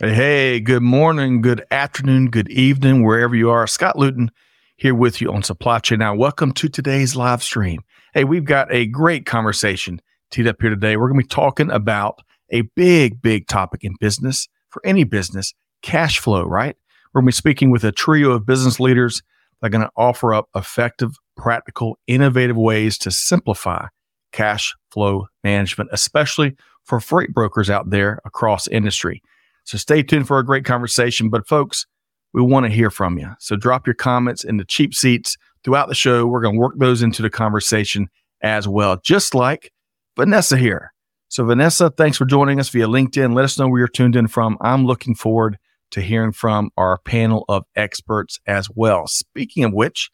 Hey, good morning, good afternoon, good evening, wherever you are. Scott Luton here with you on Supply Chain Now. Welcome to today's live stream. Hey, we've got a great conversation teed up here today. We're going to be talking about a big, big topic in business for any business cash flow, right? We're going to be speaking with a trio of business leaders that are going to offer up effective, practical, innovative ways to simplify cash flow management, especially for freight brokers out there across industry. So stay tuned for a great conversation. But folks, we want to hear from you. So drop your comments in the cheap seats throughout the show. We're going to work those into the conversation as well, just like Vanessa here. So, Vanessa, thanks for joining us via LinkedIn. Let us know where you're tuned in from. I'm looking forward to hearing from our panel of experts as well. Speaking of which,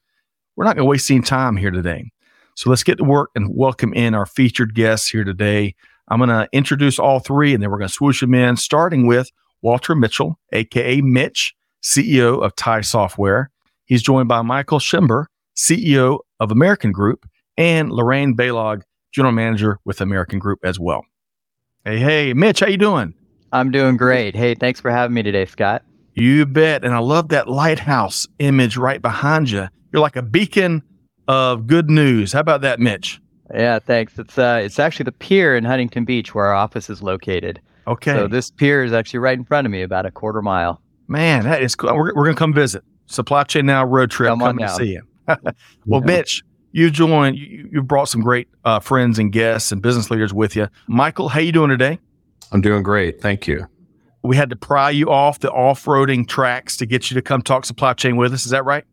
we're not going to waste any time here today. So, let's get to work and welcome in our featured guests here today. I'm going to introduce all three and then we're going to swoosh them in, starting with Walter Mitchell, aka Mitch, CEO of Tai Software. He's joined by Michael Schember, CEO of American Group, and Lorraine Balog, General Manager with American Group as well. Hey, hey, Mitch, how you doing? I'm doing great. Hey, thanks for having me today, Scott. You bet. And I love that lighthouse image right behind you. You're like a beacon of good news. How about that, Mitch? Yeah, thanks. It's uh, it's actually the pier in Huntington Beach where our office is located. Okay. So this pier is actually right in front of me, about a quarter mile. Man, that is cool. We're, we're going to come visit. Supply Chain Now road trip. Come coming on to see you. well, yeah. Mitch, you joined. You, you brought some great uh, friends and guests and business leaders with you. Michael, how you doing today? I'm doing great. Thank you. We had to pry you off the off-roading tracks to get you to come talk supply chain with us. Is that right?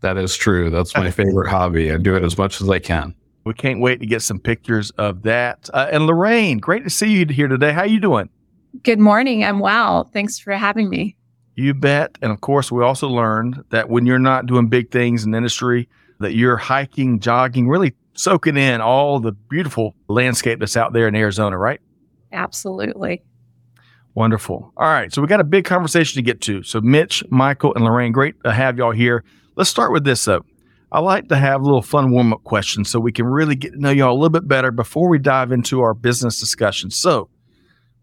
That is true. That's my favorite hobby. I do it as much as I can. We can't wait to get some pictures of that. Uh, and Lorraine, great to see you here today. How you doing? Good morning. I'm well. Thanks for having me. You bet. And of course, we also learned that when you're not doing big things in industry, that you're hiking, jogging, really soaking in all the beautiful landscape that's out there in Arizona, right? Absolutely. Wonderful. All right. So we got a big conversation to get to. So Mitch, Michael, and Lorraine, great to have y'all here. Let's start with this though. I like to have a little fun warm up questions so we can really get to know y'all a little bit better before we dive into our business discussion. So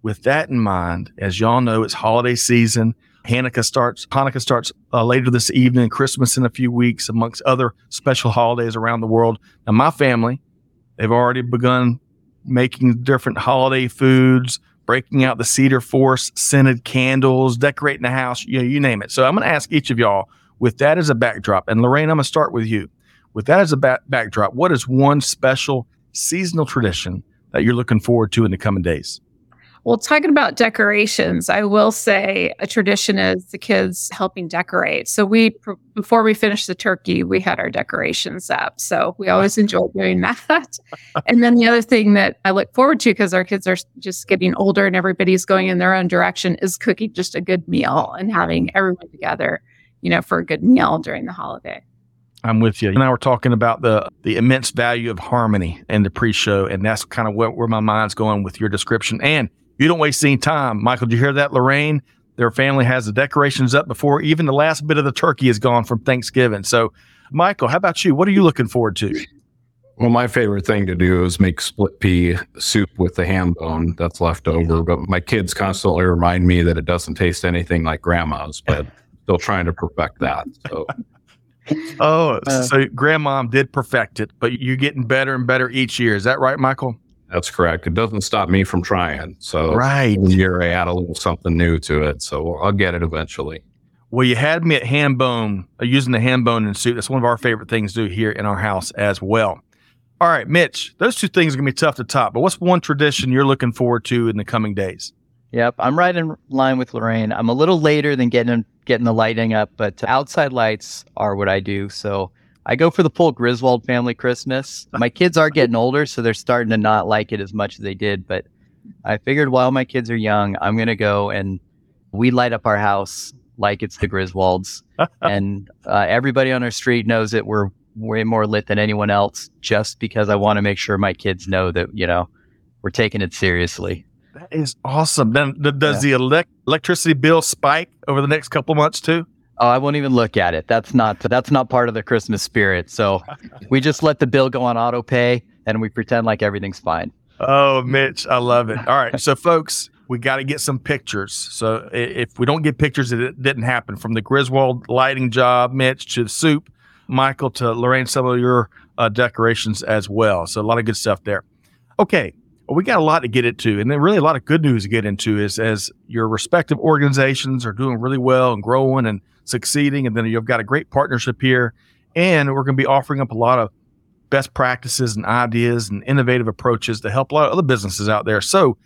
with that in mind, as y'all know, it's holiday season. Hanukkah starts, Hanukkah starts uh, later this evening, Christmas in a few weeks, amongst other special holidays around the world. Now, my family, they've already begun making different holiday foods, breaking out the cedar forest scented candles, decorating the house, you know, you name it. So I'm going to ask each of y'all, with that as a backdrop, and Lorraine, I'm going to start with you. With that as a ba- backdrop, what is one special seasonal tradition that you're looking forward to in the coming days? Well, talking about decorations, I will say a tradition is the kids helping decorate. So we, before we finished the turkey, we had our decorations up. So we always enjoy doing that. and then the other thing that I look forward to, because our kids are just getting older and everybody's going in their own direction, is cooking just a good meal and having everyone together, you know, for a good meal during the holiday. I'm with you. And I were talking about the the immense value of harmony in the pre-show, and that's kind of where, where my mind's going with your description. And you don't waste any time. Michael, did you hear that, Lorraine? Their family has the decorations up before even the last bit of the turkey is gone from Thanksgiving. So, Michael, how about you? What are you looking forward to? Well, my favorite thing to do is make split pea soup with the ham bone that's left over. But my kids constantly remind me that it doesn't taste anything like grandma's, but still trying to perfect that. So. oh, uh, so grandmom did perfect it, but you're getting better and better each year. Is that right, Michael? That's correct. It doesn't stop me from trying. So right. year I add a little something new to it. So I'll get it eventually. Well, you had me at ham bone, uh, using the ham bone and soup. That's one of our favorite things to do here in our house as well. All right, Mitch, those two things are going to be tough to top, but what's one tradition you're looking forward to in the coming days? Yep, I'm right in line with Lorraine. I'm a little later than getting getting the lighting up, but outside lights are what I do. So I go for the full Griswold family Christmas. My kids are getting older, so they're starting to not like it as much as they did. But I figured while my kids are young, I'm going to go and we light up our house like it's the Griswolds. and uh, everybody on our street knows that we're way more lit than anyone else just because I want to make sure my kids know that, you know, we're taking it seriously. That is awesome. Then th- does the elec- electricity bill spike over the next couple months too? Oh, I won't even look at it. That's not that's not part of the Christmas spirit. So we just let the bill go on auto pay and we pretend like everything's fine. Oh, Mitch, I love it. All right, so folks, we got to get some pictures. So if we don't get pictures, it didn't happen. From the Griswold lighting job, Mitch, to the soup, Michael, to Lorraine, some of your uh, decorations as well. So a lot of good stuff there. Okay, well, we got a lot to get into, and then really a lot of good news to get into is as your respective organizations are doing really well and growing and succeeding, and then you've got a great partnership here, and we're going to be offering up a lot of best practices and ideas and innovative approaches to help a lot of other businesses out there. So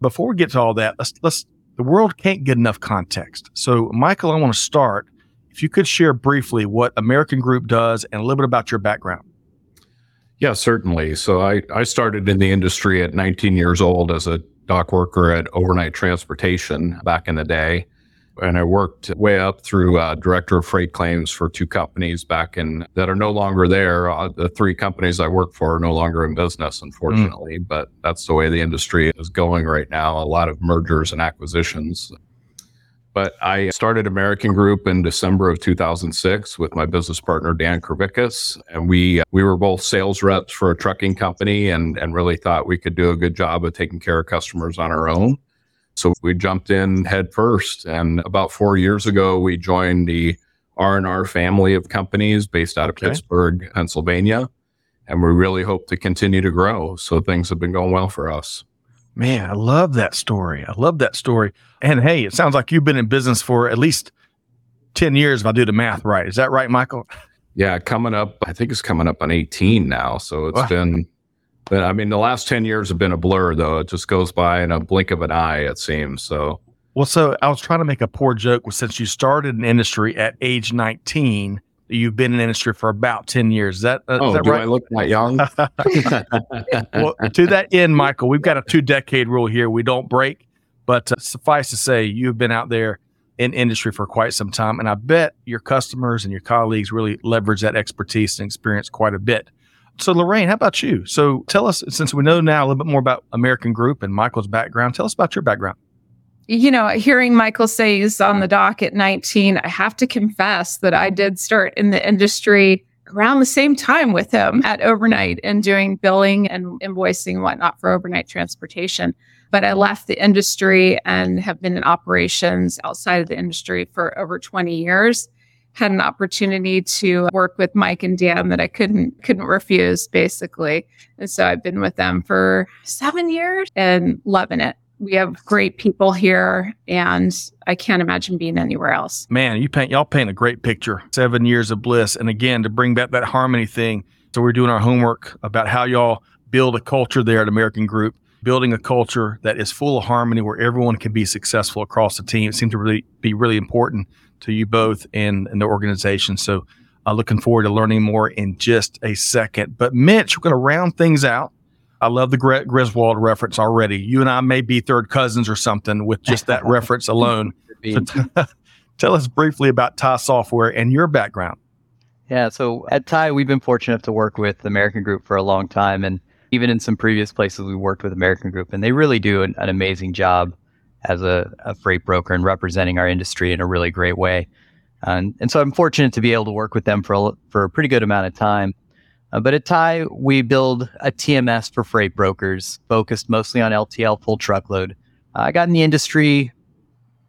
before we get to all that, let's let's the world can't get enough context. So Michael, I want to start. If you could share briefly what American Group does and a little bit about your background. Yeah, certainly. So I, I started in the industry at 19 years old as a dock worker at overnight transportation back in the day. And I worked way up through uh, director of freight claims for two companies back in that are no longer there. Uh, the three companies I work for are no longer in business, unfortunately, but that's the way the industry is going right now. A lot of mergers and acquisitions. But I started American Group in December of 2006 with my business partner Dan Kravickas, and we we were both sales reps for a trucking company, and and really thought we could do a good job of taking care of customers on our own. So we jumped in head first, and about four years ago, we joined the R and R family of companies based out of Okay. Pittsburgh, Pennsylvania, and we really hope to continue to grow. So things have been going well for us. Man, I love that story. I love that story. And hey, it sounds like you've been in business for at least 10 years if I do the math right. Is that right, Michael? Yeah, coming up, I think it's coming up on 18 now. So it's Wow. been, but I mean, the last 10 years have been a blur, though. It just goes by in a blink of an eye, it seems. So, Well, so I was trying to make a poor joke since you started an industry at age 19, you've been in industry for about 10 years. Is that, uh, is oh, that do right? I look that young? well, to that end, Michael, we've got a two decade rule here. We don't break, but uh, suffice to say, you've been out there in industry for quite some time. And I bet your customers and your colleagues really leverage that expertise and experience quite a bit. So, Lorraine, how about you? So, tell us, since we know now a little bit more about American Group and Michael's background, tell us about your background. You know, hearing Michael say he's on the dock at 19, I have to confess that I did start in the industry around the same time with him at overnight and doing billing and invoicing and whatnot for overnight transportation. But I left the industry and have been in operations outside of the industry for over 20 years. Had an opportunity to work with Mike and Dan that I couldn't couldn't refuse, basically. And so I've been with them for seven years and loving it we have great people here and I can't imagine being anywhere else. Man, you paint y'all paint a great picture. Seven years of bliss. And again, to bring back that harmony thing. So we're doing our homework about how y'all build a culture there at American Group, building a culture that is full of harmony where everyone can be successful across the team. It seemed to really be really important to you both and, and the organization. So uh, looking forward to learning more in just a second. But Mitch, we're going to round things out. I love the Gri- Griswold reference already. You and I may be third cousins or something with just that reference alone. So t- tell us briefly about Tai Software and your background. Yeah, so at Tai, we've been fortunate to work with American Group for a long time. And even in some previous places, we worked with American Group, and they really do an, an amazing job as a, a freight broker and representing our industry in a really great way. And, and so I'm fortunate to be able to work with them for a, for a pretty good amount of time. Uh, but at Tai, we build a TMS for freight brokers focused mostly on LTL full truckload. I got in the industry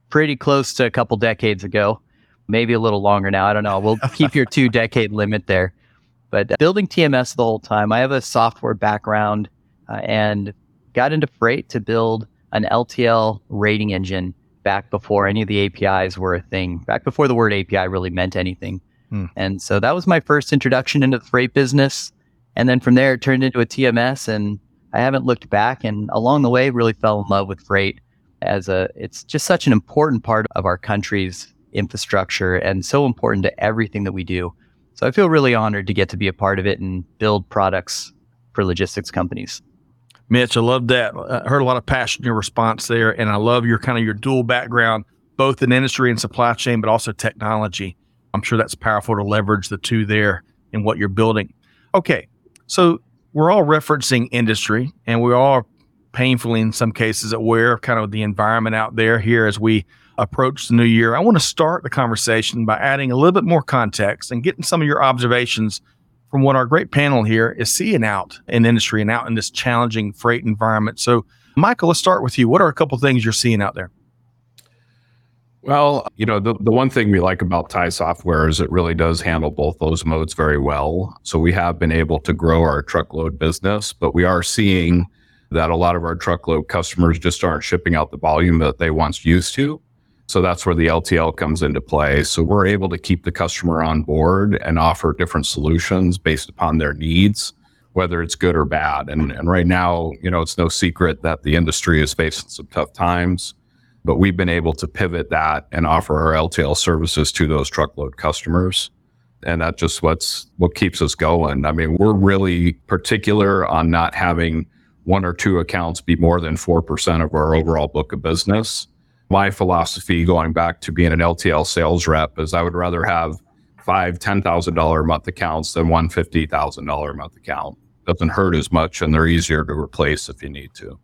pretty close to a couple decades ago maybe a little longer now. I don't know. We'll keep your two decade limit there. But uh, building TMS the whole time, I have a software background uh, and got into freight to build an LTL rating engine back before any of the APIs were a thing, back before the word API really meant anything. Hmm. And so that was my first introduction into the freight business. And then from there, it turned into a TMS, and I haven't looked back. And along the way, really fell in love with freight as a. It's just such an important part of our country's infrastructure and so important to everything that we do. So I feel really honored to get to be a part of it and build products for logistics companies. Mitch, I love that. I heard a lot of passion in your response there, and I love your kind of your dual background both in industry and supply chain, but also technology. I'm sure that's powerful to leverage the two there in what you're building. Okay, so we're all referencing industry and we are painfully, in some cases, aware of kind of the environment out there here as we approach the new year. I want to start the conversation by adding a little bit more context and getting some of your observations from what our great panel here is seeing out in industry and out in this challenging freight environment. So, Michael, let's start with you. What are a couple things you're seeing out there? Well, you know, the, the one thing we like about Tai software is it really does handle both those modes very well. So we have been able to grow our truckload business, but we are seeing that a lot of our truckload customers just aren't shipping out the volume that they once used to. So that's where the LTL comes into play. So we're able to keep the customer on board and offer different solutions based upon their needs, whether it's good or bad. And, and right now, you know, it's no secret that the industry is facing some tough times, but we've been able to pivot that and offer our LTL services to those truckload customers. And that's just what's what keeps us going. I mean, we're really particular on not having one or two accounts be more than 4% of our overall book of business my philosophy going back to being an LTL sales rep is I would rather have five, ten thousand dollar a month accounts than one one fifty thousand dollar a month account. Doesn't hurt as much and they're easier to replace if you need to.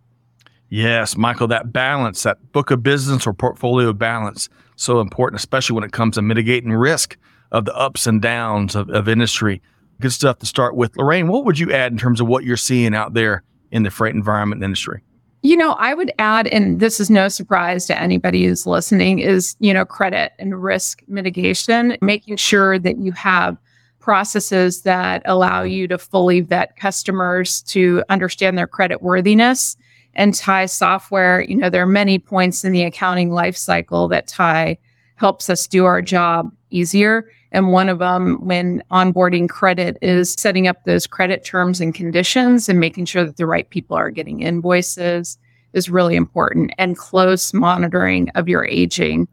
Yes, Michael, that balance, that book of business or portfolio balance, so important, especially when it comes to mitigating risk of the ups and downs of, of industry. Good stuff to start with. Lorraine, what would you add in terms of what you're seeing out there in the freight environment industry? You know, I would add, and this is no surprise to anybody who's listening, is, you know, credit and risk mitigation, making sure that you have processes that allow you to fully vet customers to understand their credit worthiness and Tai software. You know, there are many points in the accounting life cycle that Tai helps us do our job easier. And one of them, when onboarding credit, is setting up those credit terms and conditions and making sure that the right people are getting invoices is really important and close monitoring of your aging.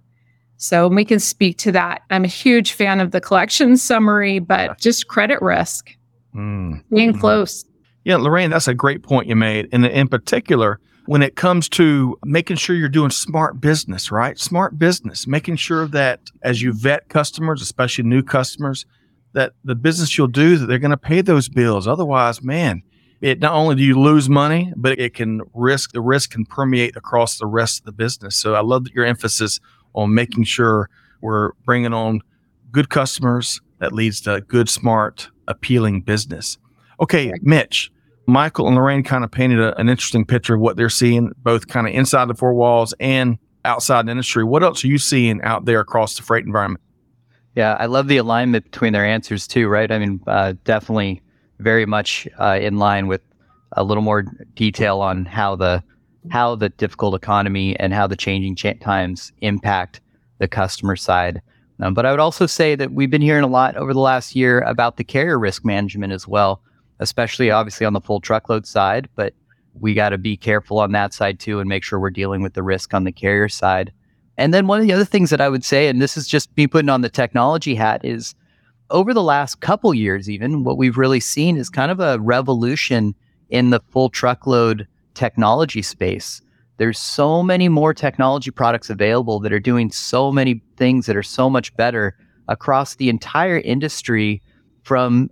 So we can speak to that. I'm a huge fan of the collection summary, but just credit risk, mm. being mm-hmm. close. Yeah, Lorraine, that's a great point you made. And in particular, when it comes to making sure you're doing smart business, right? Smart business, making sure that as you vet customers, especially new customers, that the business you'll do that they're going to pay those bills. Otherwise, man, it not only do you lose money, but it can risk the risk can permeate across the rest of the business. So I love your emphasis on making sure we're bringing on good customers that leads to good, smart, appealing business. Okay, Mitch, Michael and Lorraine kind of painted a, an interesting picture of what they're seeing, both kind of inside the four walls and outside the industry. What else are you seeing out there across the freight environment? Yeah, I love the alignment between their answers too, right? I mean, uh, definitely very much uh, in line with a little more detail on how the how the difficult economy and how the changing cha- times impact the customer side. Um, but I would also say that we've been hearing a lot over the last year about the carrier risk management as well especially obviously on the full truckload side, but we got to be careful on that side too and make sure we're dealing with the risk on the carrier side. And then one of the other things that I would say, and this is just me putting on the technology hat, is over the last couple years, even what we've really seen is kind of a revolution in the full truckload technology space. There's so many more technology products available that are doing so many things that are so much better across the entire industry from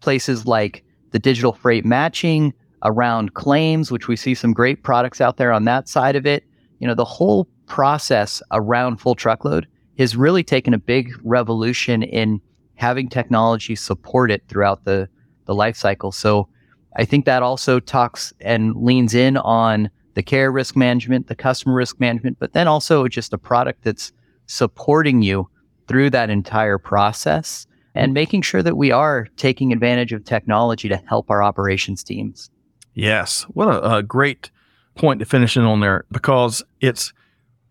places like the digital freight matching around claims, which we see some great products out there on that side of it. You know, the whole process around full truckload has really taken a big revolution in having technology support it throughout the, the life cycle. So I think that also talks and leans in on the care risk management, the customer risk management, but then also just a product that's supporting you through that entire process and making sure that we are taking advantage of technology to help our operations teams. Yes. What a, a great point to finish in on there because it's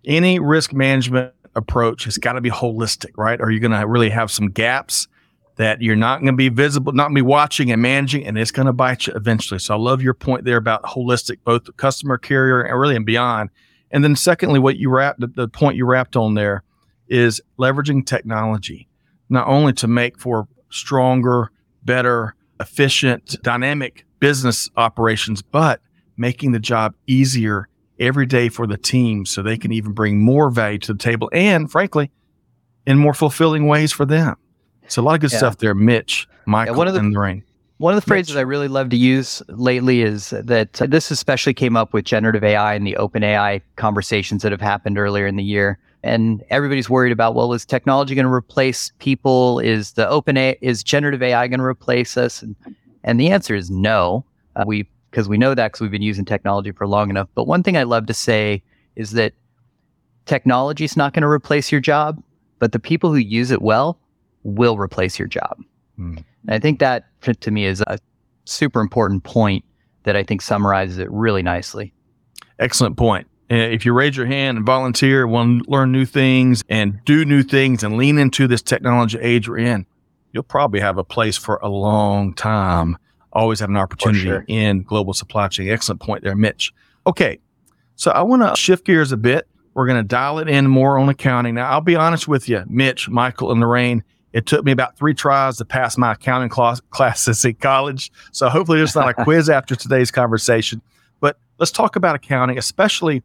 any risk management approach has got to be holistic, right? Or you're going to really have some gaps that you're not going to be visible, not be watching and managing, and it's going to bite you eventually. So I love your point there about holistic, both customer, carrier, and really and beyond. And then secondly, what you wrapped the, the point you wrapped on there is leveraging technology not only to make for stronger, better, efficient, dynamic business operations, but making the job easier every day for the team so they can even bring more value to the table and, frankly, in more fulfilling ways for them. So a lot of good Yeah. stuff there, Mitch, Michael, one of the- and Lorraine. One of the phrases Mitch. I really love to use lately is that uh, this especially came up with generative AI and the open AI conversations that have happened earlier in the year. And everybody's worried about, well, is technology going to replace people? Is the open AI, is generative AI going to replace us? And, and the answer is no. Uh, we because we know that because we've been using technology for long enough. But one thing I love to say is that technology is not going to replace your job, but the people who use it well will replace your job. Hmm. And I think that to me is a super important point that I think summarizes it really nicely. Excellent point. If you raise your hand and volunteer, want to learn new things and do new things and lean into this technology age we're in, you'll probably have a place for a long time. Always have an opportunity sure. in global supply chain. Excellent point there, Mitch. Okay, so I want to shift gears a bit. We're going to dial it in more on accounting. Now, I'll be honest with you, Mitch, Michael, and Lorraine. It took me about three tries to pass my accounting class, classes in college. So hopefully, there's not a quiz after today's conversation. But let's talk about accounting, especially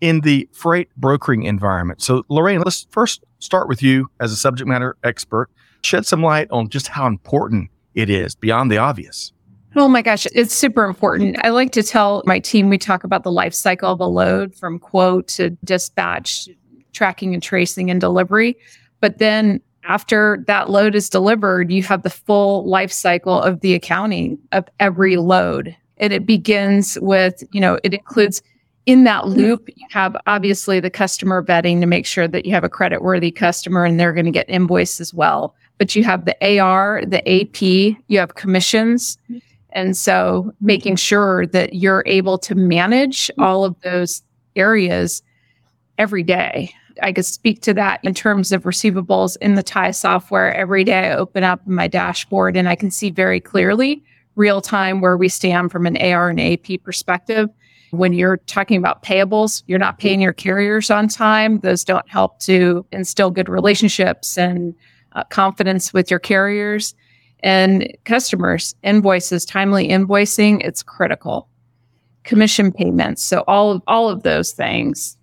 in the freight brokering environment. So, Lorraine, let's first start with you as a subject matter expert. Shed some light on just how important it is beyond the obvious. Oh my gosh, it's super important. I like to tell my team we talk about the life cycle of a load from quote to dispatch, tracking and tracing and delivery. But then after that load is delivered, you have the full life cycle of the accounting of every load. And it begins with, you know, it includes in that mm-hmm. loop, you have obviously the customer vetting to make sure that you have a credit worthy customer and they're going to get invoiced as well. But you have the AR, the AP, you have commissions. And so making sure that you're able to manage all of those areas every day. I could speak to that in terms of receivables in the Tai software. Every day I open up my dashboard and I can see very clearly real time where we stand from an AR and AP perspective. When you're talking about payables, you're not paying your carriers on time. Those don't help to instill good relationships and uh, confidence with your carriers and customers invoices timely invoicing it's critical commission payments so all of all of those things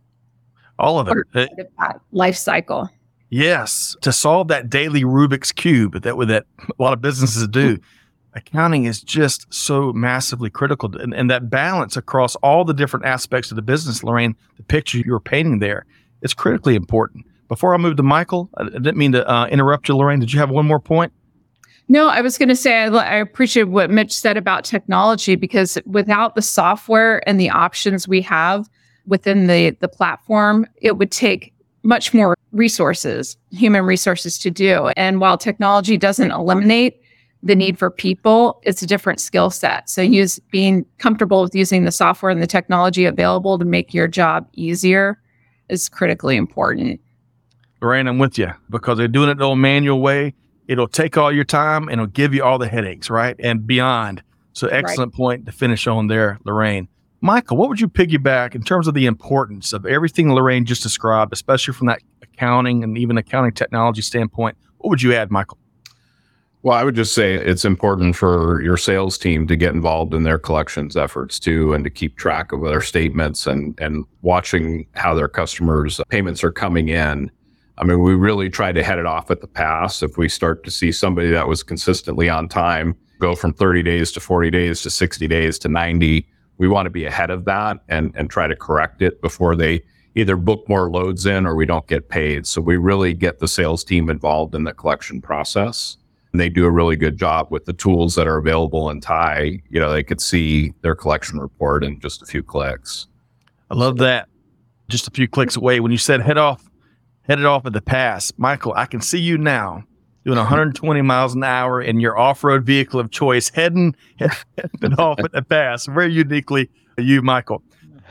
All of it. Of life cycle Yes, to solve that daily Rubik's cube that with that a lot of businesses do, accounting is just so massively critical, and, and that balance across all the different aspects of the business, Lorraine, the picture you were painting there, it's critically important. Before I move to Michael, I I didn't mean to uh, interrupt you, Lorraine. Did you have one more point? no i was going to say I, I appreciate what mitch said about technology because without the software and the options we have within the the platform it would take much more resources human resources to do and while technology doesn't eliminate the need for people it's a different skill set so use being comfortable with using the software and the technology available to make your job easier is critically important Lorraine, I'm with you because they're doing it the old manual way. It'll take all your time and it'll give you all the headaches, right? And beyond. So, excellent point to finish on there, Lorraine. Michael, what would you piggyback in terms of the importance of everything Lorraine just described, especially from that accounting and even accounting technology standpoint? What would you add, Michael? Well, I would just say it's important for your sales team to get involved in their collections efforts too, and to keep track of their statements and and watching how their customers' payments are coming in. I mean, we really try to head it off at the pass. If we start to see somebody that was consistently on time go from 30 days to 40 days to 60 days to 90, we want to be ahead of that and and try to correct it before they either book more loads in or we don't get paid. So we really get the sales team involved in the collection process and they do a really good job with the tools that are available in Tai. You know, they could see their collection report in just a few clicks. I love that. Just a few clicks away. When you said head off, headed off at the pass, Michael, I can see you now doing 120 miles an hour in your off-road vehicle of choice, heading, heading off at the pass. Very uniquely you, Michael.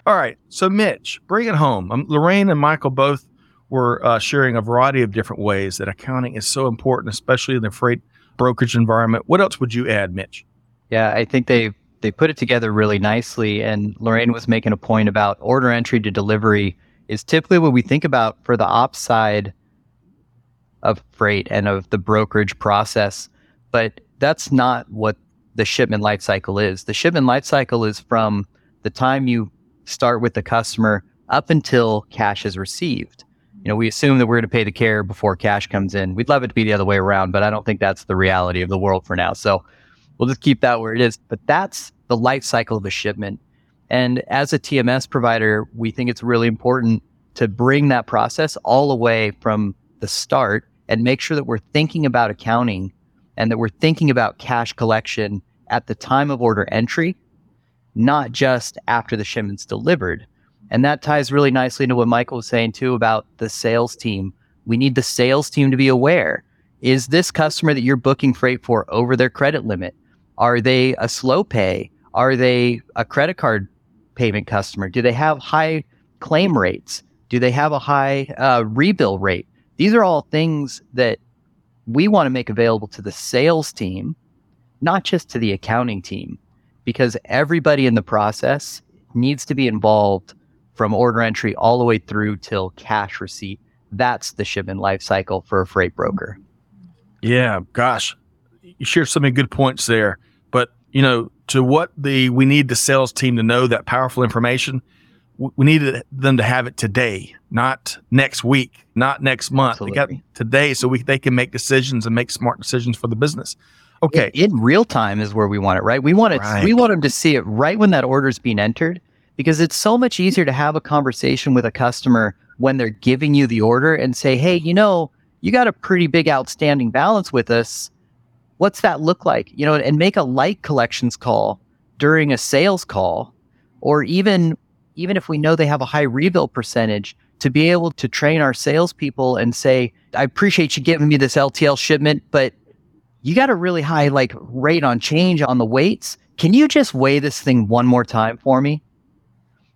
All right, so Mitch, bring it home. Um, Lorraine and Michael both were uh, sharing a variety of different ways that accounting is so important, especially in the freight brokerage environment. What else would you add, Mitch? Yeah, I think they they put it together really nicely. And Lorraine was making a point about order entry to delivery is typically what we think about for the ops side of freight and of the brokerage process. But that's not what the shipment life cycle is. The shipment life cycle is from the time you start with the customer up until cash is received. You know, we assume that we're going to pay the care before cash comes in. We'd love it to be the other way around, but I don't think that's the reality of the world for now. So we'll just keep that where it is. But that's the life cycle of a shipment. And as a TMS provider, we think it's really important to bring that process all the way from the start and make sure that we're thinking about accounting and that we're thinking about cash collection at the time of order entry, not just after the shipment's delivered. And that ties really nicely into what Michael was saying too about the sales team. We need the sales team to be aware. Is this customer that you're booking freight for over their credit limit? Are they a slow pay? Are they a credit card payment customer? Do they have high claim rates? Do they have a high uh, rebill rate? These are all things that we want to make available to the sales team, not just to the accounting team, because everybody in the process needs to be involved from order entry all the way through till cash receipt. That's the shipment life cycle for a freight broker. Yeah, gosh, you share so many good points there. But you know, to what the we need the sales team to know that powerful information. We need them to have it today, not next week, not next month. Absolutely. They got today, so we they can make decisions and make smart decisions for the business. Okay, in, in real time is where we want it, right? We want it. Right. We want them to see it right when that order is being entered because it's so much easier to have a conversation with a customer when they're giving you the order and say, hey, you know, you got a pretty big outstanding balance with us. What's that look like? You know, and make a light collections call during a sales call, or even even if we know they have a high rebill percentage, to be able to train our salespeople and say, I appreciate you giving me this LTL shipment, but you got a really high like rate on change on the weights. Can you just weigh this thing one more time for me?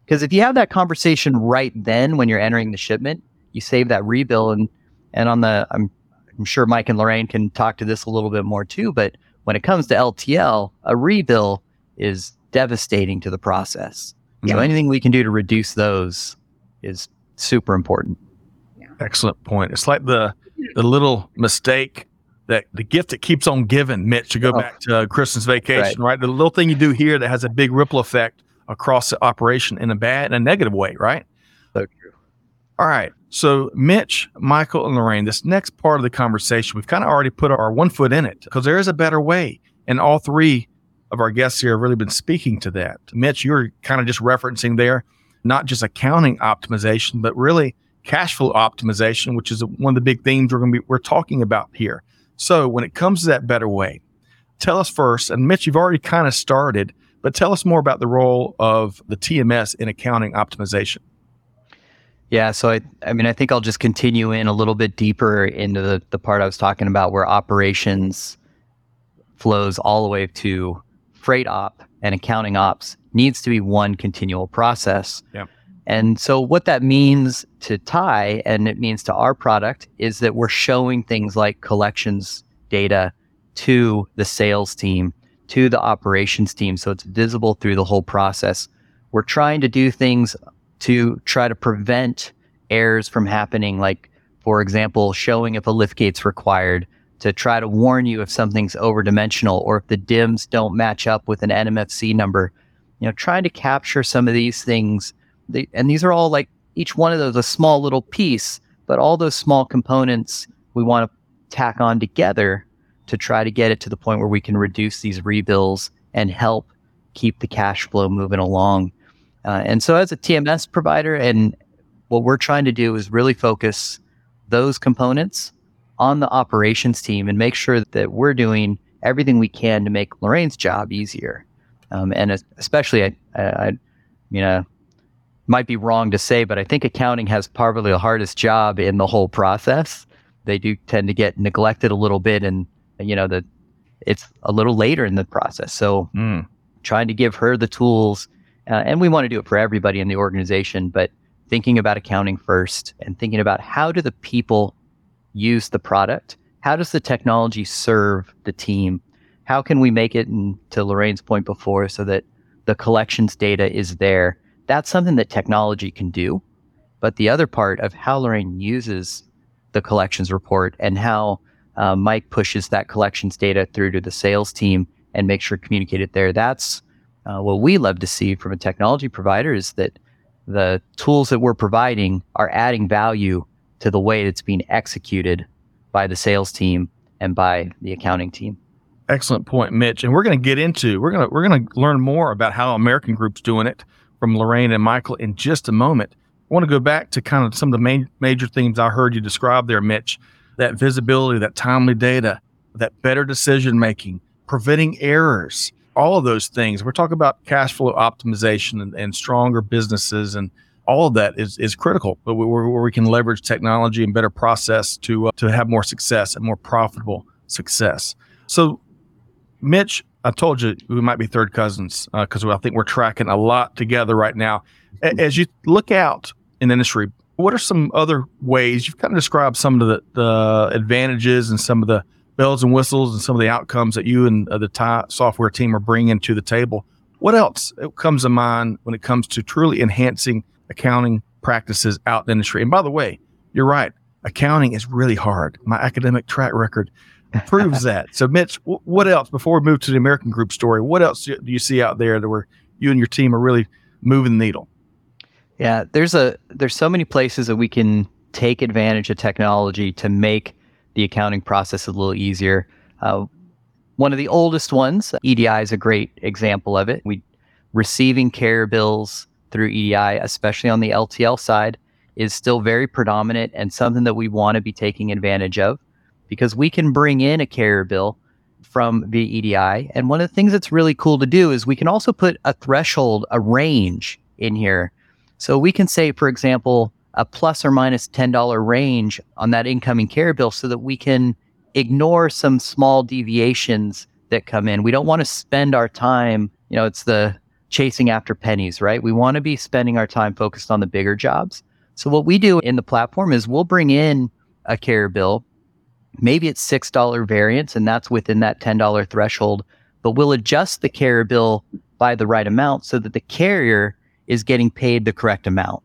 Because if you have that conversation right then when you're entering the shipment, you save that rebill and and on the I'm I'm sure Mike and Lorraine can talk to this a little bit more too, but when it comes to LTL, a rebill is devastating to the process. Yeah. So anything we can do to reduce those is super important. Yeah. Excellent point. It's like the the little mistake that the gift that keeps on giving, Mitch, to go oh. back to uh, Christmas vacation, right. right? The little thing you do here that has a big ripple effect across the operation in a bad and a negative way, right? So true. All right. So, Mitch, Michael, and Lorraine, this next part of the conversation, we've kind of already put our one foot in it because there is a better way. And all three of our guests here have really been speaking to that. Mitch, you're kind of just referencing there, not just accounting optimization, but really cash flow optimization, which is one of the big themes we're going to be we're talking about here. So, when it comes to that better way, tell us first, and Mitch, you've already kind of started but tell us more about the role of the TMS in accounting optimization. Yeah, so I, I mean, I think I'll just continue in a little bit deeper into the, the part I was talking about where operations flows all the way to freight op and accounting ops needs to be one continual process. Yeah. And so what that means to Tai and it means to our product is that we're showing things like collections data to the sales team to the operations team so it's visible through the whole process. We're trying to do things to try to prevent errors from happening, like, for example, showing if a lift gate's required, to try to warn you if something's overdimensional or if the DIMs don't match up with an NMFC number. You know, trying to capture some of these things. They, and these are all like each one of those a small little piece, but all those small components we want to tack on together to try to get it to the point where we can reduce these rebills and help keep the cash flow moving along. Uh, and so, as a TMS provider, and what we're trying to do is really focus those components on the operations team and make sure that we're doing everything we can to make Lorraine's job easier. Um, and especially, I, I, you know, might be wrong to say, but I think accounting has probably the hardest job in the whole process. They do tend to get neglected a little bit and you know, that it's a little later in the process. So mm. trying to give her the tools, uh, and we want to do it for everybody in the organization, but thinking about accounting first and thinking about how do the people use the product? How does the technology serve the team? How can we make it, and to Lorraine's point before, so that the collections data is there? That's something that technology can do. But the other part of how Lorraine uses the collections report and how uh, Mike pushes that collections data through to the sales team and makes sure communicated there. That's Uh, what we love to see from a technology provider is that the tools that we're providing are adding value to the way it's being executed by the sales team and by the accounting team. Excellent point, Mitch. And we're going to get into we're going to we're going to learn more about how American Group's doing it from Lorraine and Michael in just a moment. I want to go back to kind of some of the main major themes I heard you describe there, Mitch. That visibility, that timely data, that better decision making, preventing errors, all of those things. We're talking about cash flow optimization and, and stronger businesses, and all of that is is critical. But where, we can leverage technology and better process to uh, to have more success and more profitable success. So Mitch, I told you we might be third cousins because uh, I think we're tracking a lot together right now. As you look out in industry, what are some other ways you've kind of described some of the, the advantages and some of the bells and whistles and some of the outcomes that you and uh, the software team are bringing to the table? What else comes to mind when it comes to truly enhancing accounting practices out in the industry? And by the way, you're right. Accounting is really hard. My academic track record proves that. So, Mitch, w- what else before we move to the American Group story? What else do you see out there that where you and your team are really moving the needle? Yeah, there's a there's so many places that we can take advantage of technology to make the accounting process a little easier. Uh, one of the oldest ones, EDI is a great example of it. We receiving carrier bills through EDI, especially on the LTL side, is still very predominant and something that we want to be taking advantage of because we can bring in a carrier bill from via EDI. And one of the things that's really cool to do is we can also put a threshold, a range in here. So we can say, for example, a plus or minus $10 range on that incoming care bill so that we can ignore some small deviations that come in. We don't want to spend our time, you know, it's the chasing after pennies, right? We want to be spending our time focused on the bigger jobs. So what we do in the platform is we'll bring in a care bill Maybe it's $6 variance and that's within that $10 threshold, but we'll adjust the care bill by the right amount so that the carrier is getting paid the correct amount,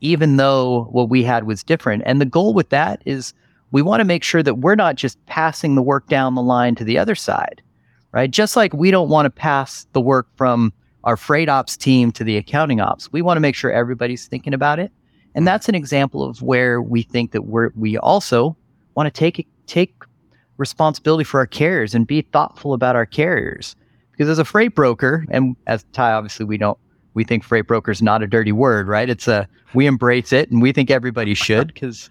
even though what we had was different. And the goal with that is we want to make sure that we're not just passing the work down the line to the other side, right? Just like we don't want to pass the work from our freight ops team to the accounting ops. We want to make sure everybody's thinking about it. And that's an example of where we think that we're, we also want to take take responsibility for our carriers and be thoughtful about our carriers. Because as a freight broker, and as Tai, obviously we don't we think freight broker is not a dirty word, right? It's a we embrace it, and we think everybody should because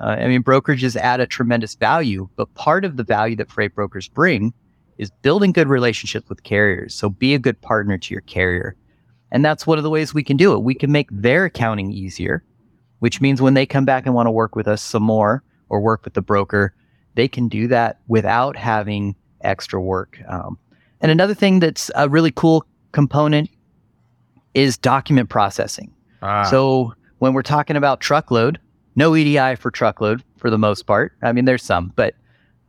uh, I mean brokerages add a tremendous value. But part of the value that freight brokers bring is building good relationships with carriers. So be a good partner to your carrier, and that's one of the ways we can do it. We can make their accounting easier, which means when they come back and want to work with us some more or work with the broker, they can do that without having extra work. Um, and another thing that's a really cool component is document processing. Ah. So when we're talking about truckload, no EDI for truckload for the most part. I mean, there's some, but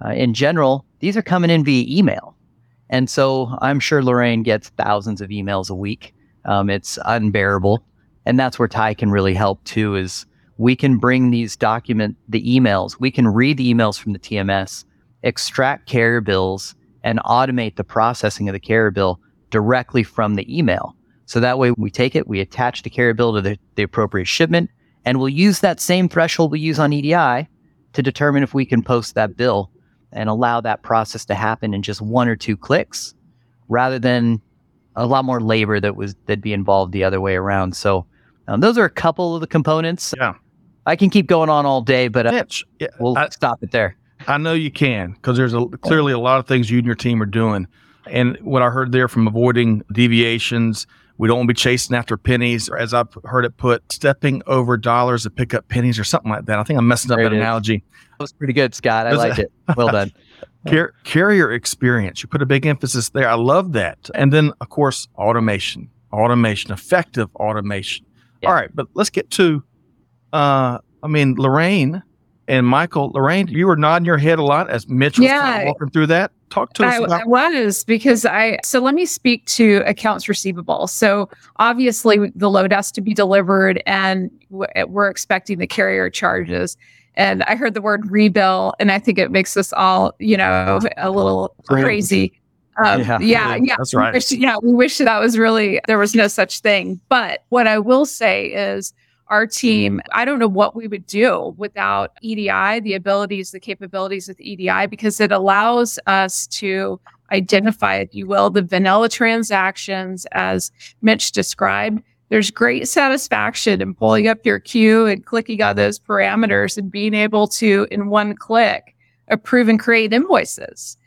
uh, in general, these are coming in via email. And so I'm sure Lorraine gets thousands of emails a week. Um, it's unbearable. And that's where Tai can really help too, is we can bring these document the emails we can read the emails from the tms extract carrier bills and automate the processing of the carrier bill directly from the email so that way we take it we attach the carrier bill to the, the appropriate shipment and we'll use that same threshold we use on edi to determine if we can post that bill and allow that process to happen in just one or two clicks rather than a lot more labor that was that'd be involved the other way around so um, those are a couple of the components yeah I can keep going on all day, but uh, Mitch, yeah, we'll I, stop it there. I know you can because there's a, clearly a lot of things you and your team are doing. And what I heard there from avoiding deviations, we don't want to be chasing after pennies, or as I've heard it put, stepping over dollars to pick up pennies or something like that. I think I'm messing up there that analogy. That was pretty good, Scott. I like it. Well done. Car- carrier experience. You put a big emphasis there. I love that. And then, of course, automation, automation, effective automation. Yeah. All right, but let's get to uh, I mean, Lorraine and Michael, Lorraine, you were nodding your head a lot as Mitch was yeah, kind of walking through that. Talk to us I, about. I was because I. So let me speak to accounts receivable. So obviously the load has to be delivered, and we're expecting the carrier charges. And I heard the word rebill, and I think it makes us all, you know, a little crazy. Um, Yeah. yeah, yeah, That's We right. wish- yeah, we wish that was really there was no such thing. But what I will say is our team, mm-hmm. I don't know what we would do without EDI, the abilities, the capabilities of the EDI, because it allows us to identify, if you will, the vanilla transactions as Mitch described. There's great satisfaction in pulling up your queue and clicking on those parameters and being able to, in one click, approve and create invoices.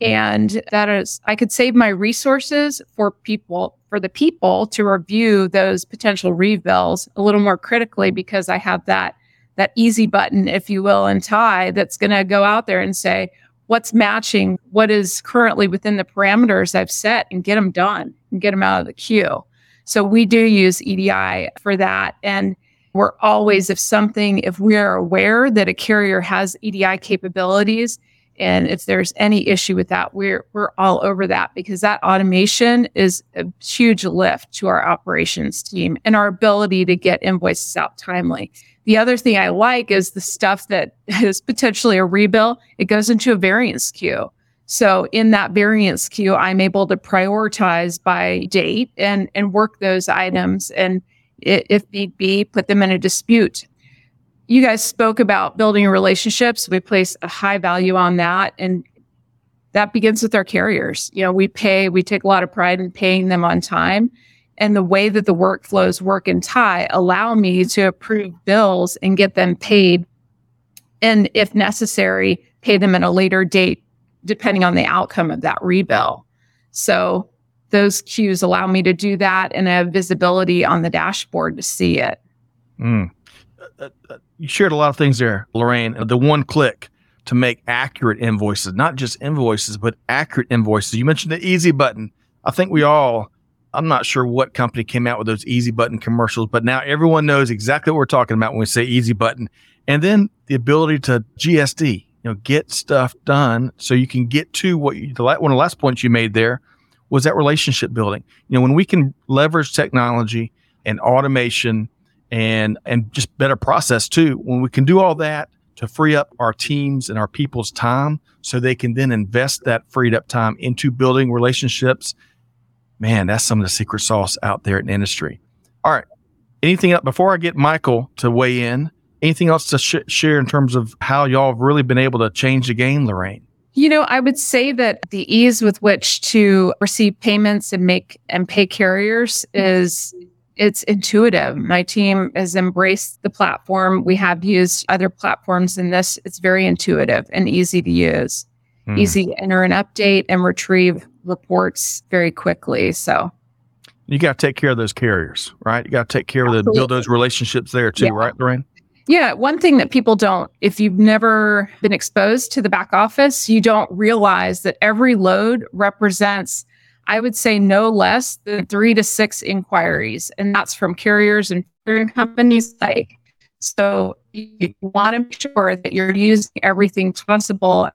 And that is, I could save my resources for people, for the people to review those potential rebills a little more critically because I have that, that easy button, if you will, and Tai that's going to go out there and say, what's matching what is currently within the parameters I've set and get them done and get them out of the queue. So we do use EDI for that. And we're always, if something, if we are aware that a carrier has EDI capabilities, and if there's any issue with that, we're we're all over that because that automation is a huge lift to our operations team and our ability to get invoices out timely. The other thing I like is the stuff that is potentially a rebill, it goes into a variance queue. So in that variance queue, I'm able to prioritize by date and and work those items and if need be, put them in a dispute you guys spoke about building relationships. We place a high value on that. And that begins with our carriers. You know, we pay, we take a lot of pride in paying them on time. And the way that the workflows work in Tai allow me to approve bills and get them paid. And if necessary, pay them at a later date, depending on the outcome of that rebill. So those queues allow me to do that and I have visibility on the dashboard to see it. Mm. Uh, uh, you shared a lot of things there, Lorraine. The one click to make accurate invoices, not just invoices, but accurate invoices. You mentioned the easy button. I think we all, I'm not sure what company came out with those easy button commercials, but now everyone knows exactly what we're talking about when we say easy button. And then the ability to GSD, you know, get stuff done so you can get to what you, the, one of the last points you made there was that relationship building. You know, when we can leverage technology and automation and and just better process too. When we can do all that to free up our teams and our people's time so they can then invest that freed up time into building relationships, man, that's some of the secret sauce out there in industry. All right. Anything else before I get Michael to weigh in? Anything else to sh- share in terms of how y'all have really been able to change the game, Lorraine? You know, I would say that the ease with which to receive payments and make and pay carriers is it's intuitive. My team has embraced the platform. We have used other platforms in this. It's very intuitive and easy to use. Hmm. Easy to enter an update and retrieve reports very quickly. So You got to take care of those carriers, right? You got to take care of the build those relationships there too, Yeah. right, Lorraine? Yeah, one thing that people don't, if you've never been exposed to the back office, you don't realize that every load represents, I would say, no less than three to six inquiries. And that's from carriers and companies like. So you want to make sure that you're using everything possible.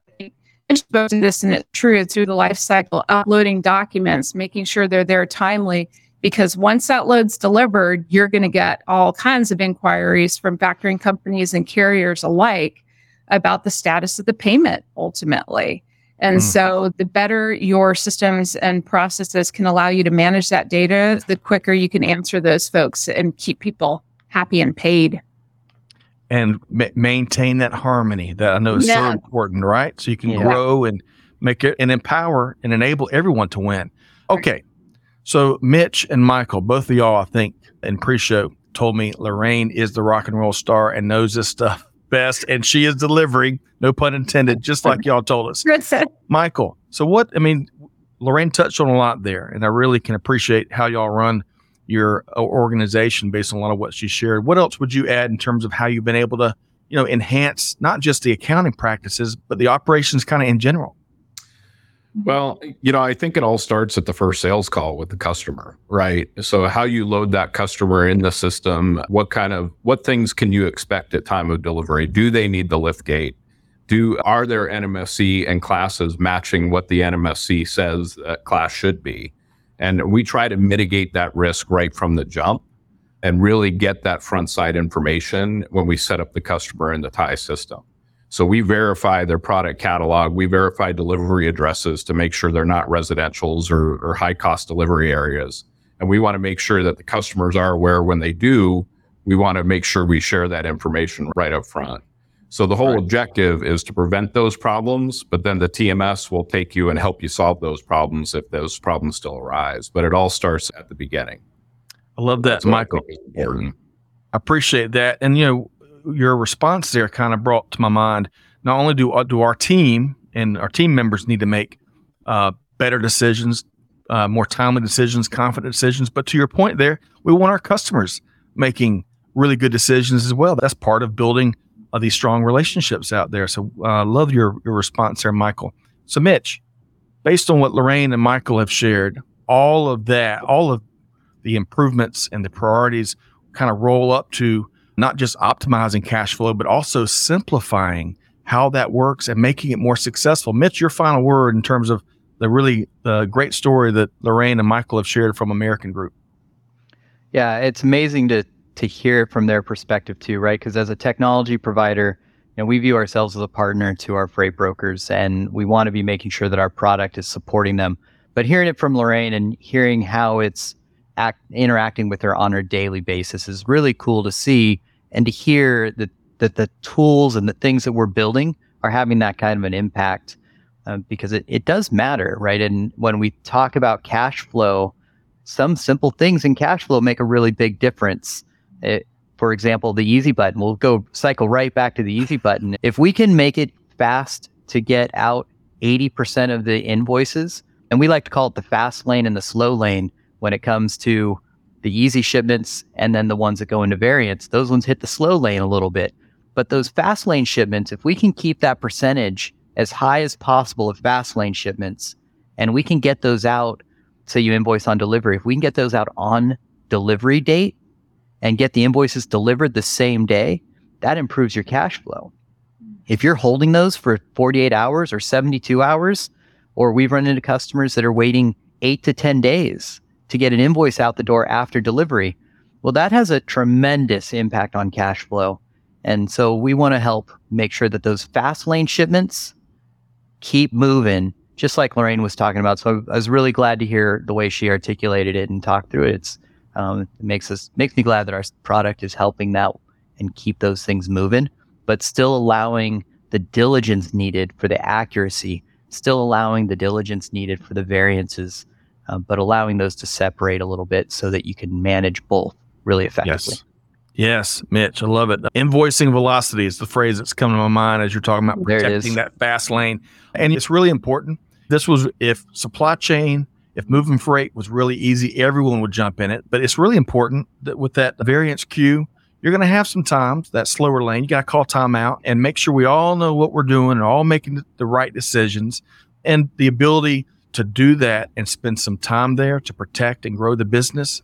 And spoke to this and it's true through the life cycle, uploading documents, making sure they're there timely because once that load's delivered, you're going to get all kinds of inquiries from factoring companies and carriers alike about the status of the payment ultimately. And Mm. so, the better your systems and processes can allow you to manage that data, the quicker you can answer those folks and keep people happy and paid. and ma- maintain that harmony that I know is so important, right? So you can Yeah. grow and make it and empower and enable everyone to win. Okay. So Mitch and Michael, both of y'all, I think, in pre-show told me Lorraine is the rock and roll star and knows this stuff best, and she is delivering, no pun intended, just like y'all told us. Michael, so what? I mean, Lorraine touched on a lot there, and I really can appreciate how y'all run your uh, organization based on a lot of what she shared. What else would you add in terms of how you've been able to, you know, enhance not just the accounting practices, but the operations kind of in general? Well, you know, I think it all starts at the first sales call with the customer, right? So how you load that customer in the system, what kind of what things can you expect at time of delivery? Do they need the lift gate? Do are there NMFC and classes matching what the NMFC says that class should be? And we try to mitigate that risk right from the jump and really get that front side information when we set up the customer in the Tai system. So we verify their product catalog. We verify delivery addresses to make sure they're not residentials or, or high cost delivery areas. And we want to make sure that the customers are aware when they do, we want to make sure we share that information right up front. So the whole right. objective is to prevent those problems, but then the TMS will take you and help you solve those problems if those problems still arise. But it all starts at the beginning. I love that, That's Michael. I appreciate that. And you know, your response there kind of brought to my mind. Not only do uh, do our team and our team members need to make uh, better decisions, uh, more timely decisions, confident decisions, but to your point there, we want our customers making really good decisions as well. That's part of building of these strong relationships out there. So I uh, love your, your response there, Michael. So, Mitch, based on what Lorraine and Michael have shared, all of that, all of the improvements and the priorities kind of roll up to not just optimizing cash flow, but also simplifying how that works and making it more successful. Mitch, your final word in terms of the really uh, great story that Lorraine and Michael have shared from American Group. Yeah, it's amazing to to hear it from their perspective too, right? Because as a technology provider, you know, we view ourselves as a partner to our freight brokers, and we want to be making sure that our product is supporting them. But hearing it from Lorraine and hearing how it's act, interacting with her on a daily basis is really cool to see and to hear that that the tools and the things that we're building are having that kind of an impact uh, because it, it does matter, right? And when we talk about cash flow, some simple things in cash flow make a really big difference. It, for example, the easy button, we'll go cycle right back to the easy button. If we can make it fast to get out 80% of the invoices, and we like to call it the fast lane and the slow lane when it comes to the easy shipments and then the ones that go into variants, those ones hit the slow lane a little bit. But those fast lane shipments, if we can keep that percentage as high as possible of fast lane shipments, and we can get those out, say you invoice on delivery, if we can get those out on delivery date, and get the invoices delivered the same day, that improves your cash flow. If you're holding those for 48 hours or 72 hours, or we've run into customers that are waiting eight to 10 days to get an invoice out the door after delivery, well, that has a tremendous impact on cash flow. And so we want to help make sure that those fast lane shipments keep moving, just like Lorraine was talking about. So I was really glad to hear the way she articulated it and talked through it. It's um, it makes us makes me glad that our product is helping that and keep those things moving, but still allowing the diligence needed for the accuracy, still allowing the diligence needed for the variances, uh, but allowing those to separate a little bit so that you can manage both really effectively. Yes. Yes, Mitch, I love it. Invoicing velocity is the phrase that's coming to my mind as you're talking about protecting that fast lane. And it's really important. This was if supply chain if moving freight was really easy, everyone would jump in it. But it's really important that with that variance queue, you're going to have some times that slower lane. You got to call timeout and make sure we all know what we're doing and all making the right decisions. And the ability to do that and spend some time there to protect and grow the business.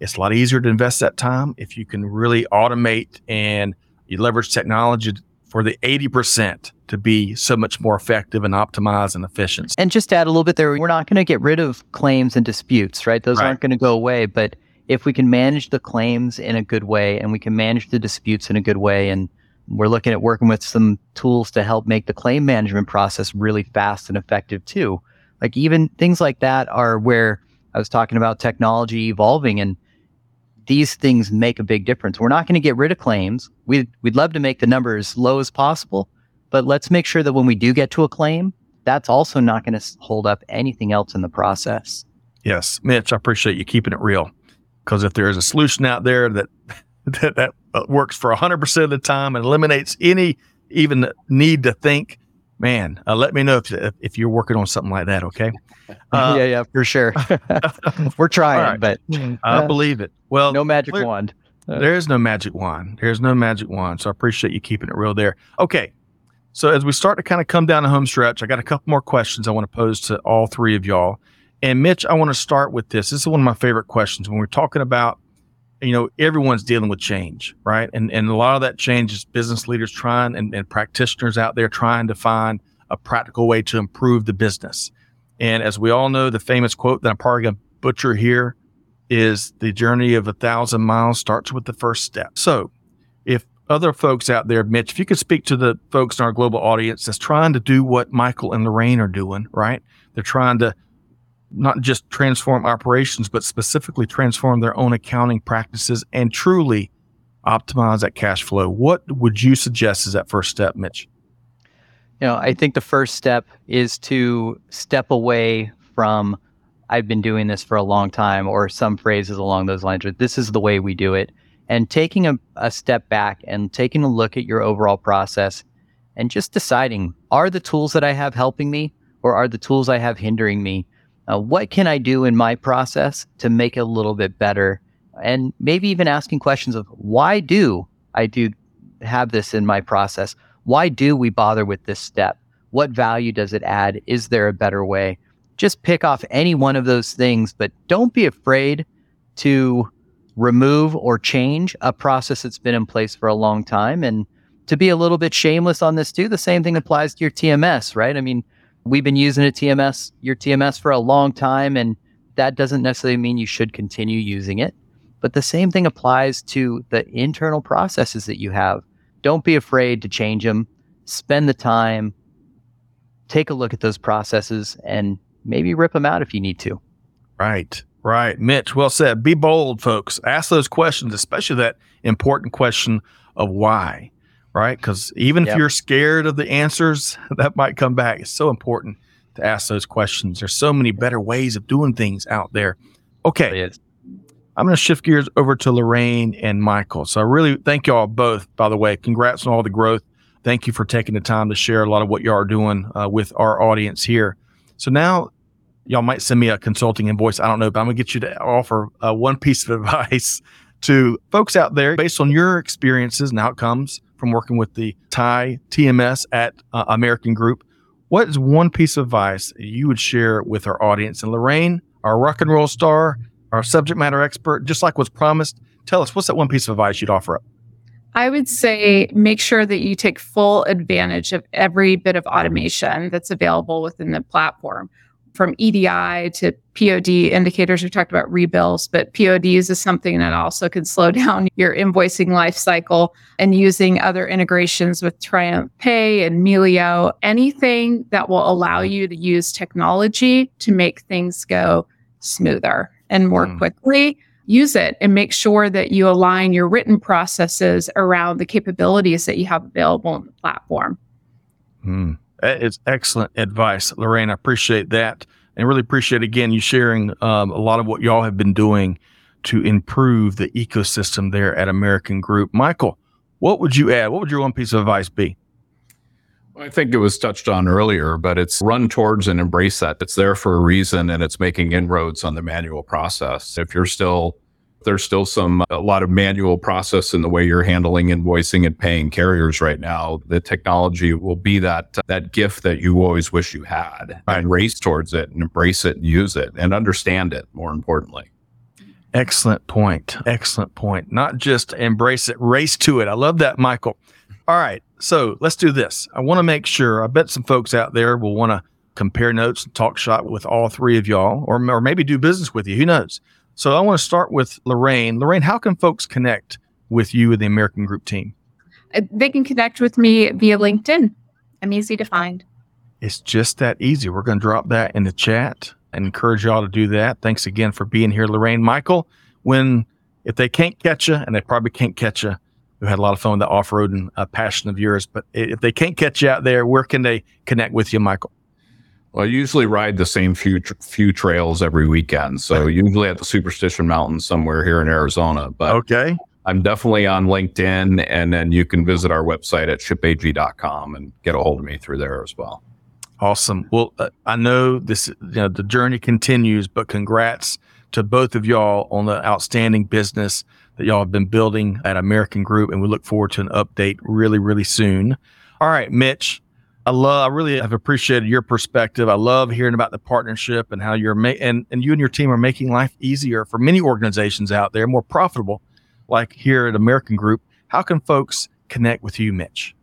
It's a lot easier to invest that time if you can really automate and you leverage technology for the 80% to be so much more effective and optimized and efficient. And just to add a little bit there, we're not going to get rid of claims and disputes, right? Those right. aren't going to go away. But if we can manage the claims in a good way and we can manage the disputes in a good way, and we're looking at working with some tools to help make the claim management process really fast and effective too. Like even things like that are where I was talking about technology evolving and these things make a big difference. We're not going to get rid of claims. We'd, we'd love to make the number as low as possible, but let's make sure that when we do get to a claim, that's also not going to hold up anything else in the process. Yes, Mitch, I appreciate you keeping it real. Because if there is a solution out there that that, that uh, works for 100% of the time and eliminates any even need to think, man, uh, let me know if, if you're working on something like that. Okay. Uh, yeah, yeah, for sure. We're trying, right. but I uh, believe it. Well, no magic wand. there is no magic wand. There's no magic wand. So I appreciate you keeping it real there. Okay. So as we start to kind of come down the home stretch, I got a couple more questions I want to pose to all three of y'all. And Mitch, I want to start with this. This is one of my favorite questions when we're talking about, you know, everyone's dealing with change, right? And and a lot of that change is business leaders trying and, and practitioners out there trying to find a practical way to improve the business. And as we all know, the famous quote that I'm probably going to butcher here is the journey of a thousand miles starts with the first step. So if other folks out there, Mitch, if you could speak to the folks in our global audience that's trying to do what Michael and Lorraine are doing, right? They're trying to not just transform operations, but specifically transform their own accounting practices and truly optimize that cash flow. What would you suggest is that first step, Mitch? You know, I think the first step is to step away from I've been doing this for a long time or some phrases along those lines this is the way we do it and taking a, a step back and taking a look at your overall process and just deciding are the tools that I have helping me or are the tools I have hindering me? Uh, what can I do in my process to make it a little bit better? And maybe even asking questions of why do I do have this in my process? Why do we bother with this step? What value does it add? Is there a better way? Just pick off any one of those things, but don't be afraid to remove or change a process that's been in place for a long time. And to be a little bit shameless on this too, the same thing applies to your TMS, right? I mean, we've been using a TMS, your TMS for a long time, and that doesn't necessarily mean you should continue using it. But the same thing applies to the internal processes that you have. Don't be afraid to change them. Spend the time, take a look at those processes, and maybe rip them out if you need to. Right. Right. Mitch, well said. Be bold, folks. Ask those questions, especially that important question of why, right? Because even yep. if you're scared of the answers that might come back, it's so important to ask those questions. There's so many better ways of doing things out there. Okay. I'm going to shift gears over to Lorraine and Michael. So I really thank you all both, by the way. Congrats on all the growth. Thank you for taking the time to share a lot of what you are doing uh, with our audience here. So now y'all might send me a consulting invoice. I don't know, but I'm gonna get you to offer uh, one piece of advice to folks out there based on your experiences and outcomes from working with the Tai TMS at uh, American Group. What is one piece of advice you would share with our audience? And Lorraine, our rock and roll star, our subject matter expert, just like was promised, tell us what's that one piece of advice you'd offer up? I would say make sure that you take full advantage of every bit of automation that's available within the platform from EDI to POD indicators. We talked about rebills, but PODs is something that also can slow down your invoicing life cycle and using other integrations with Triumph Pay and Melio, anything that will allow you to use technology to make things go smoother and more mm. quickly. Use it and make sure that you align your written processes around the capabilities that you have available in the platform. Mm. It's excellent advice, Lorraine. I appreciate that, and really appreciate again you sharing um, a lot of what y'all have been doing to improve the ecosystem there at American Group. Michael, what would you add? What would your one piece of advice be? I think it was touched on earlier, but it's run towards and embrace that. It's there for a reason and it's making inroads on the manual process. If you're still there's still some a lot of manual process in the way you're handling invoicing and paying carriers right now. The technology will be that that gift that you always wish you had, right. and race towards it and embrace it and use it and understand it. More importantly. Excellent point. Excellent point. Not just embrace it, race to it. I love that, Michael. All right. So let's do this. I want to make sure, I bet some folks out there will want to compare notes and talk shop with all three of y'all, or, or maybe do business with you. Who knows? So I want to start with Lorraine. Lorraine, how can folks connect with you and the American Group team? Uh, they can connect with me via LinkedIn. I'm easy to find. It's just that easy. We're going to drop that in the chat and encourage y'all to do that. Thanks again for being here, Lorraine. Michael, when if they can't catch you, and they probably can't catch you, we had a lot of fun with the off-roading uh, passion of yours. But if they can't catch you out there, where can they connect with you, Michael? Well, I usually ride the same few few trails every weekend. So usually at the Superstition Mountains somewhere here in Arizona. But okay. I'm definitely on LinkedIn, and then you can visit our website at shipag.com and get a hold of me through there as well. Awesome. Well, uh, I know this. You know, the journey continues, but congrats to both of y'all on the outstanding business that y'all have been building at American Group, and we look forward to an update really, really soon. All right, Mitch. I love, I really have appreciated your perspective. I love hearing about the partnership and how you're making, and, and you and your team are making life easier for many organizations out there, more profitable, like here at American Group. How can folks connect with you, Mitch?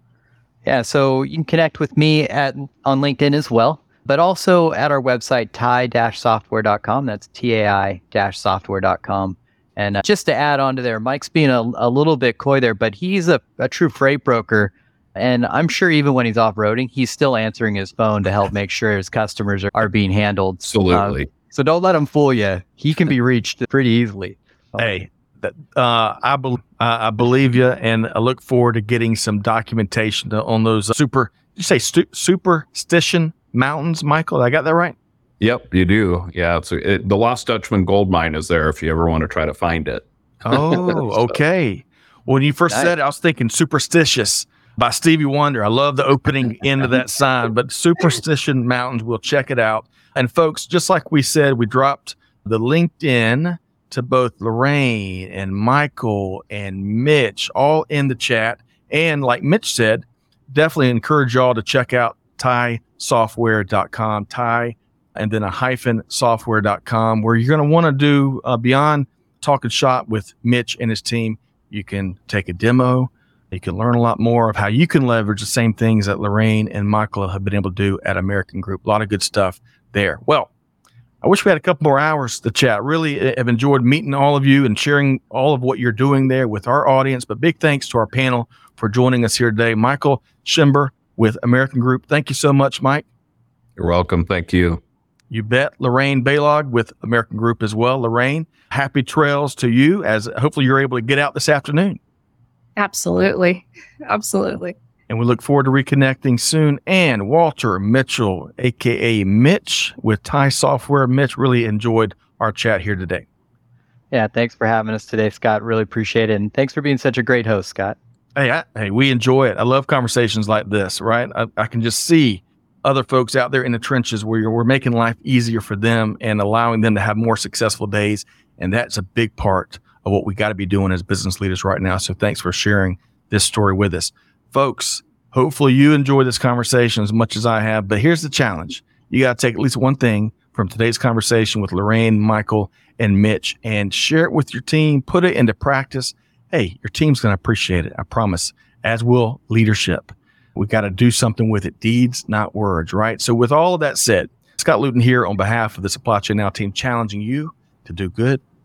Yeah, so you can connect with me at on LinkedIn as well, but also at our website, tai-software.com. That's T-A-I-software.com. And uh, just to add on to there, Mike's being a, a little bit coy there, but he's a, a true freight broker. And I'm sure even when he's off roading, he's still answering his phone to help make sure his customers are, are being handled. Absolutely. Uh, so don't let him fool you. He can be reached pretty easily. Hey, that, uh, I, be- I believe you, and I look forward to getting some documentation on those uh, super. Did you say stu- superstition mountains, Michael? I got that right. Yep, you do. Yeah, it's it, the Lost Dutchman gold mine is there if you ever want to try to find it. Oh, So- okay. When you first Nice. said it, I was thinking superstitious by Stevie Wonder. I love the opening end of that sign, but Superstition Mountains, we'll check it out. And folks, just like we said, we dropped the LinkedIn to both Lorraine and Michael and Mitch all in the chat. And like Mitch said, definitely encourage y'all to check out taisoftware.com, Tai and then a hyphen software.com, where you're going to want to do uh, beyond talking shop with Mitch and his team. You can take a demo. You can learn a lot more of how you can leverage the same things that Lorraine and Michael have been able to do at American Group. A lot of good stuff there. Well, I wish we had a couple more hours to chat. Really have enjoyed meeting all of you and sharing all of what you're doing there with our audience. But big thanks to our panel for joining us here today. Michael Schember with American Group. Thank you so much, Mike. You're welcome. Thank you. You bet. Lorraine Balog with American Group as well. Lorraine, happy trails to you as hopefully you're able to get out this afternoon. Absolutely. Absolutely. And we look forward to reconnecting soon. And Walter Mitchell, aka Mitch with Tai Software. Mitch really enjoyed our chat here today. Yeah, thanks for having us today, Scott. Really appreciate it. And thanks for being such a great host, Scott. Hey, I, hey, we enjoy it. I love conversations like this, right? I, I can just see other folks out there in the trenches where you're, we're making life easier for them and allowing them to have more successful days. And that's a big part of what we got to be doing as business leaders right now. So thanks for sharing this story with us. Folks, hopefully you enjoy this conversation as much as I have. But here's the challenge you got to take at least one thing from today's conversation with Lorraine, Michael, and Mitch and share it with your team, put it into practice. Hey, your team's going to appreciate it. I promise, as will leadership. We got to do something with it. Deeds, not words, right? So, with all of that said, Scott Luton here on behalf of the Supply Chain Now team, challenging you to do good,